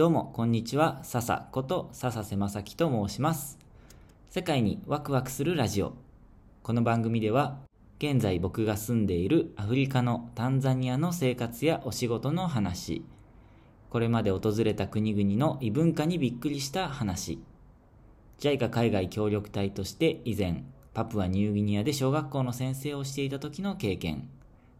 どうも、こんにちは。笹こと笹瀬正樹と申します。世界にワクワクするラジオ。この番組では、現在僕が住んでいるアフリカのタンザニアの生活やお仕事の話、これまで訪れた国々の異文化にびっくりした話、JICA 海外協力隊として以前、パプアニューギニアで小学校の先生をしていた時の経験、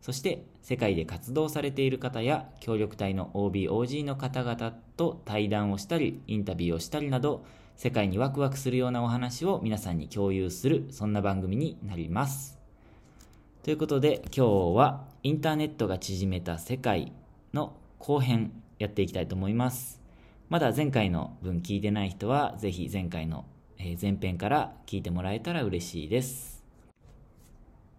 そして世界で活動されている方や協力隊の OB、OG の方々と対談をしたり、インタビューをしたりなど、世界にワクワクするようなお話を皆さんに共有する、そんな番組になります。ということで今日はインターネットが縮めた世界の後編やっていきたいと思います。まだ前回の分聞いてない人はぜひ前回の前編から聞いてもらえたら嬉しいです。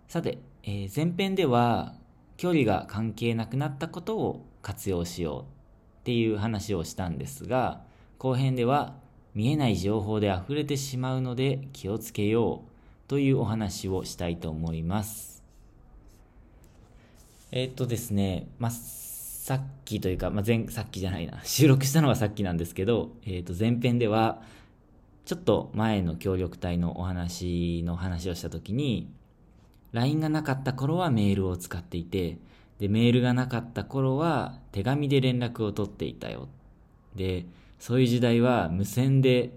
さて、えー前編では距離が関係なくなったことを活用しようっていう話をしたんですが、後編では見えない情報で溢れてしまうので気をつけようというお話をしたいと思います。えーっとですね、まあ、さっきというか、まあ、前、さっきじゃないな、収録したのはさっきなんですけど、えーっと、前編では、ちょっと前の協力隊のお話の話をしたときに、LINE がなかった頃はメールを使っていて、で、メールがなかった頃は手紙で連絡を取っていたよ。で、そういう時代は無線で、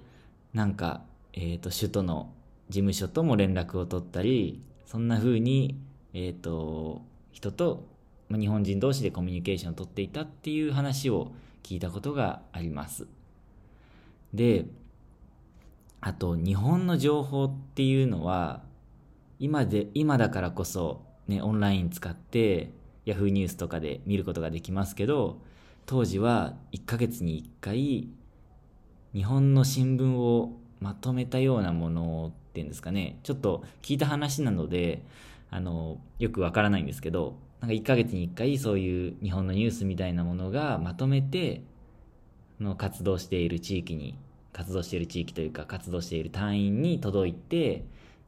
なんか、えっ、と、首都の事務所とも連絡を取ったり、そんな風に、えっ、と、人と、ま日本人同士でコミュニケーションを取っていたっていう話を聞いたことがあります。で、あと、日本の情報っていうのは、今で、今だからこそ、ね、オンライン使って、ヤフーニュースとかで見ることができますけど、当時は1ヶ月に1回、日本の新聞をまとめたようなものっていうんですかね、ちょっと聞いた話なので、あの、よくわからないんですけど、なんか1ヶ月に1回そういう日本のニュースみたいなものがまとめて、の活動している地域に、活動している地域というか活動している隊員に届いて、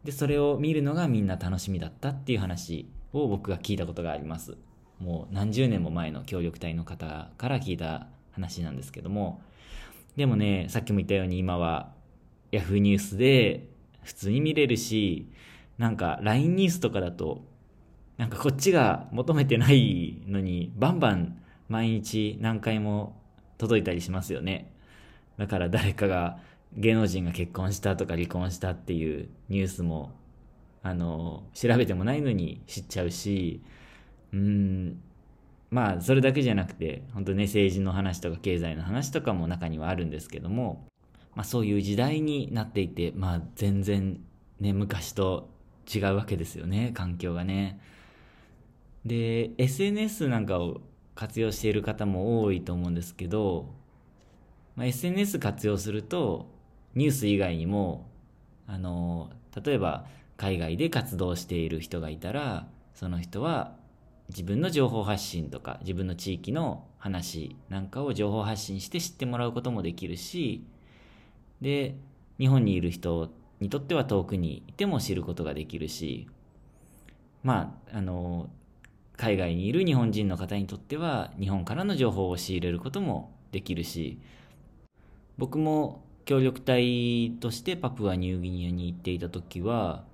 で、それを見るのがみんな楽しみだったっていう話を僕が聞いたことがあります。もう何十年も前の協力隊の方から聞いた話なんですけども、でもね、さっきも言ったように今は Yahoo ニュースで普通に見れるし、なんか LINE ニュースとかだと、なんかこっちが求めてないのにバンバン毎日何回も届いたりしますよね。だから誰かが芸能人が結婚したとか離婚したっていうニュースもあの調べてもないのに知っちゃうしうん。まあそれだけじゃなくて本当ね政治の話とか経済の話とかも中にはあるんですけども、まあ、そういう時代になっていてまあ全然ね昔と違うわけですよね環境がね。で SNS なんかを活用している方も多いと思うんですけど、まあ、SNS 活用するとニュース以外にもあの例えば海外で活動している人がいたらその人は自分の情報発信とか自分の地域の話なんかを情報発信して知ってもらうこともできるしで日本にいる人にとっては遠くにいても知ることができるしまああの海外にいる日本人の方にとっては日本からの情報を仕入れることもできるし僕も協力隊としてパプアニューギニアに行っていた時は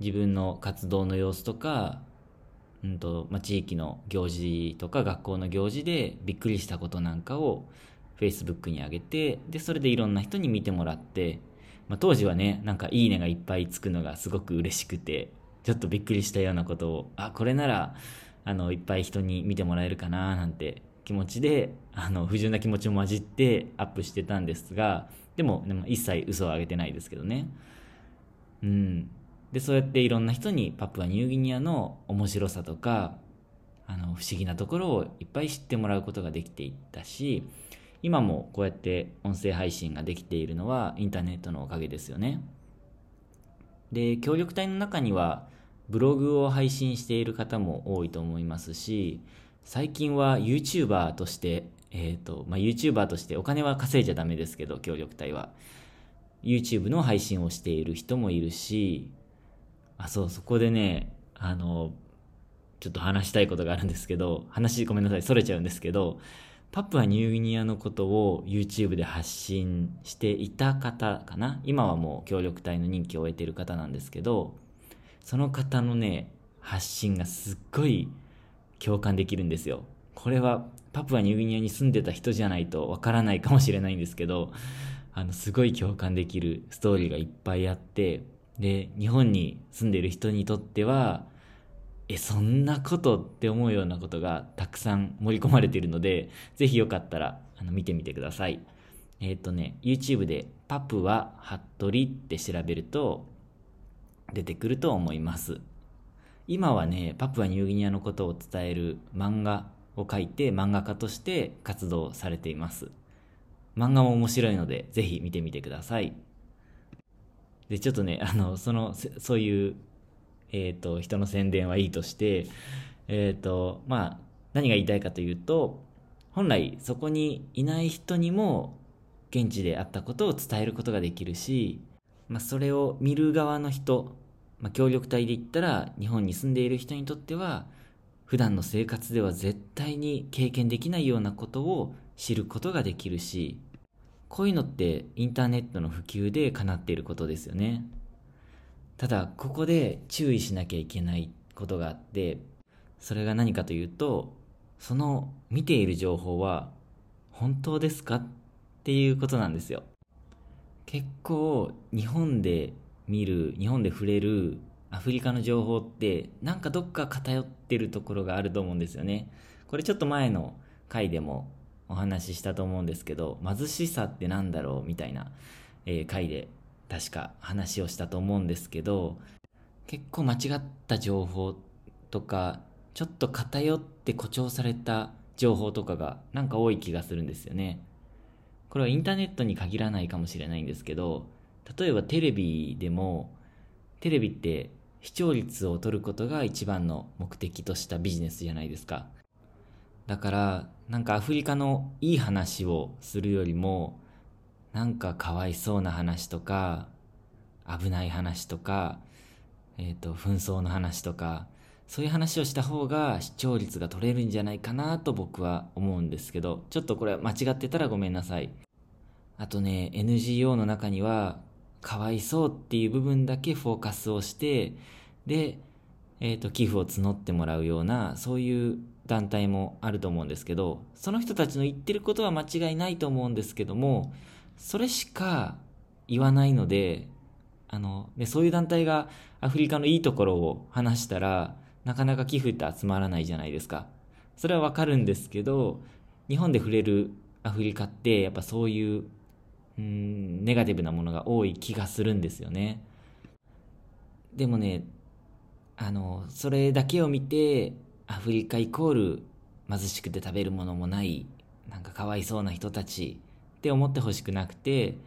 自分の活動の様子とか、うんとまあ、地域の行事とか学校の行事でびっくりしたことなんかを Facebook に上げてでそれでいろんな人に見てもらって、まあ、当時はねなんかいいねがいっぱいつくのがすごく嬉しくてちょっとびっくりしたようなことをあこれならあのいっぱい人に見てもらえるかななんて気持ちであの不純な気持ちも混じってアップしてたんですがでもでも一切嘘をあげてないですけどね。うん。でそうやっていろんな人にパプアニューギニアの面白さとかあの不思議なところをいっぱい知ってもらうことができていったし今もこうやって音声配信ができているのはインターネットのおかげですよね。で協力隊の中にはブログを配信している方も多いと思いますし最近は YouTuber として、えーとまあ、YouTuber としてお金は稼いじゃダメですけど協力隊は。YouTube の配信をしている人もいるしあそうそこでねあのちょっと話したいことがあるんですけど話ごめんなさいそれちゃうんですけどパプアニューギニアのことを YouTube で発信していた方かな。今はもう協力隊の任期を終えている方なんですけどその方のね発信がすっごい共感できるんですよ。これはパプアニューギニアに住んでた人じゃないとわからないかもしれないんですけどあのすごい共感できるストーリーがいっぱいあってで日本に住んでる人にとってはえ、そんなことって思うようなことがたくさん盛り込まれているので、ぜひよかったらあの見てみてください。えっ、ー、とね、YouTube でパプは服部って調べると出てくると思います。今はね、パプはニューギニアのことを伝える漫画を書いて漫画家として活動されています。漫画も面白いので、ぜひ見てみてください。で、ちょっとね、あの、その、そういうえっ、ー、と、人の宣伝はいいとして、えっ、ー、と、まあ、何が言いたいかというと、本来そこにいない人にも現地であったことを伝えることができるし、まあ、それを見る側の人、まあ、協力隊で言ったら日本に住んでいる人にとっては普段の生活では絶対に経験できないようなことを知ることができるしこういうのってインターネットの普及で叶っていることですよね。ただここで注意しなきゃいけないことがあってそれが何かというとその見ている情報は本当ですかっていうことなんですよ結構日本で見る日本で触れるアフリカの情報ってなんかどっか偏ってるところがあると思うんですよね。これちょっと前の回でもお話ししたと思うんですけど貧しさって何だろうみたいな、えー、回で確か話をしたと思うんですけど結構間違った情報とかちょっと偏って誇張された情報とかがなんか多い気がするんですよね。これはインターネットに限らないかもしれないんですけど例えばテレビでもテレビって視聴率を取ることが一番の目的としたビジネスじゃないですかだからなんかアフリカのいい話をするよりもなんかかわいそうな話とか、危ない話とか、えっ、ー、と、紛争の話とか、そういう話をした方が視聴率が取れるんじゃないかなと僕は思うんですけど、ちょっとこれ間違ってたらごめんなさい。あとね、NGO の中には、かわいそうっていう部分だけフォーカスをして、で、えっ、ー、と、寄付を募ってもらうような、そういう団体もあると思うんですけど、その人たちの言ってることは間違いないと思うんですけども、それしか言わないので、あの、で、そういう団体がアフリカのいいところを話したら、なかなか寄付って集まらないじゃないですか。それはわかるんですけど、日本で触れるアフリカって、やっぱそういう、うん、ネガティブなものが多い気がするんですよね。でもね、あの、それだけを見て、アフリカイコール貧しくて食べるものもない、なんかかわいそうな人たちって思ってほしくなくて、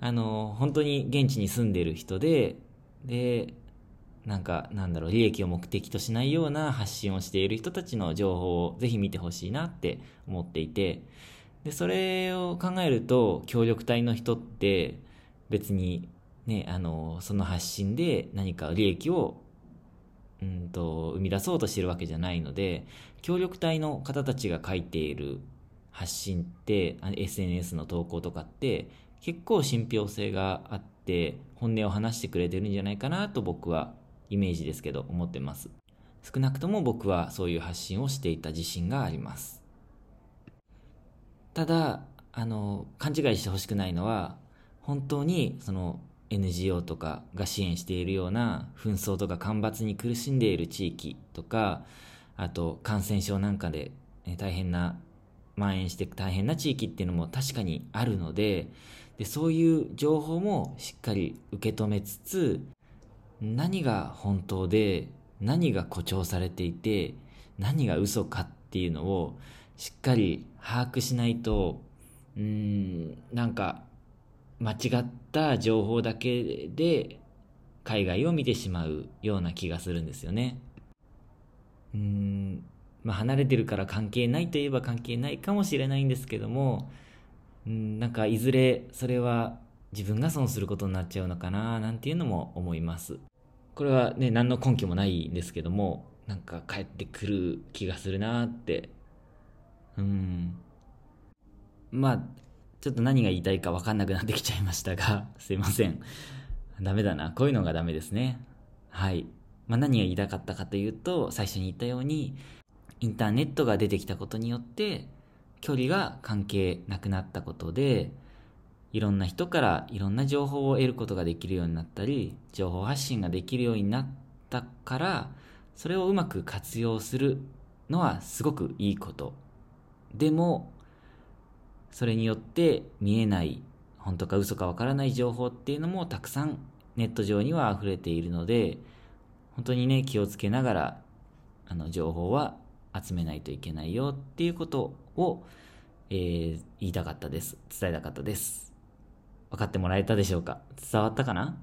あの、本当に現地に住んでる人で、で、なんか、なんだろう、利益を目的としないような発信をしている人たちの情報をぜひ見てほしいなって思っていて、で、それを考えると、協力隊の人って別にね、あの、その発信で何か利益をうんと生み出そうとしてるわけじゃないので協力隊の方たちが書いている発信って SNS の投稿とかって結構信憑性があって本音を話してくれてるんじゃないかなと僕はイメージですけど思ってます。少なくとも僕はそういう発信をしていた自信があります。ただあの勘違いしてほしくないのは本当にその NGO とかが支援しているような紛争とか干ばつに苦しんでいる地域とかあと感染症なんかで大変な蔓延して大変な地域っていうのも確かにあるのででそういう情報もしっかり受け止めつつ何が本当で何が誇張されていて何が嘘かっていうのをしっかり把握しないとうんなんか間違った情報だけで海外を見てしまうような気がするんですよね。うんまあ、離れてるから関係ないといえば関係ないかもしれないんですけども、うん、なんかいずれそれは自分が損することになっちゃうのかななんていうのも思います。これはね、何の根拠もないんですけども、なんか帰ってくる気がするなって。うん。まあ、ちょっと何が言いたいか分かんなくなってきちゃいましたが、すいません。ダメだな。こういうのがダメですね。はい。まあ、何が言いたかったかというと、最初に言ったように、インターネットが出てきたことによって、距離が関係なくなったことで、いろんな人からいろんな情報を得ることができるようになったり、情報発信ができるようになったから、それをうまく活用するのはすごくいいこと。でも、それによって見えない、本当か嘘かわからない情報っていうのもたくさんネット上には溢れているので、本当にね、気をつけながら、あの、情報は集めないといけないよっていうことを、えー、言いたかったです。伝えたかったです。分かってもらえたでしょうか？伝わったかな？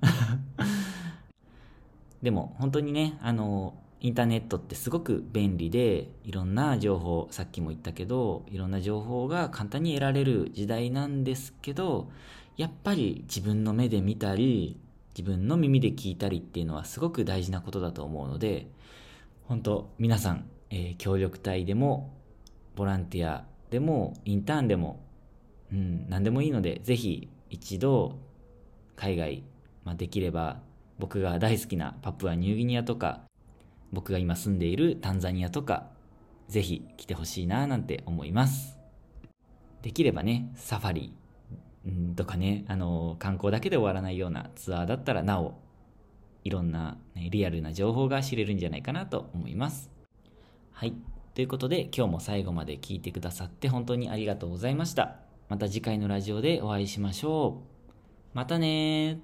でも、本当にね、あの、インターネットってすごく便利で、いろんな情報、さっきも言ったけど、いろんな情報が簡単に得られる時代なんですけど、やっぱり自分の目で見たり、自分の耳で聞いたりっていうのはすごく大事なことだと思うので、本当皆さん、えー、協力隊でも、ボランティアでも、インターンでも、うん、何でもいいので、ぜひ一度、海外、まあ、できれば、僕が大好きなパプアニューギニアとか、僕が今住んでいるタンザニアとか、ぜひ来てほしいななんて思います。できればね、サファリとかね、あの、観光だけで終わらないようなツアーだったらなお、いろんな、ね、リアルな情報が知れるんじゃないかなと思います。はい。ということで、今日も最後まで聞いてくださって本当にありがとうございました。また次回のラジオでお会いしましょう。またね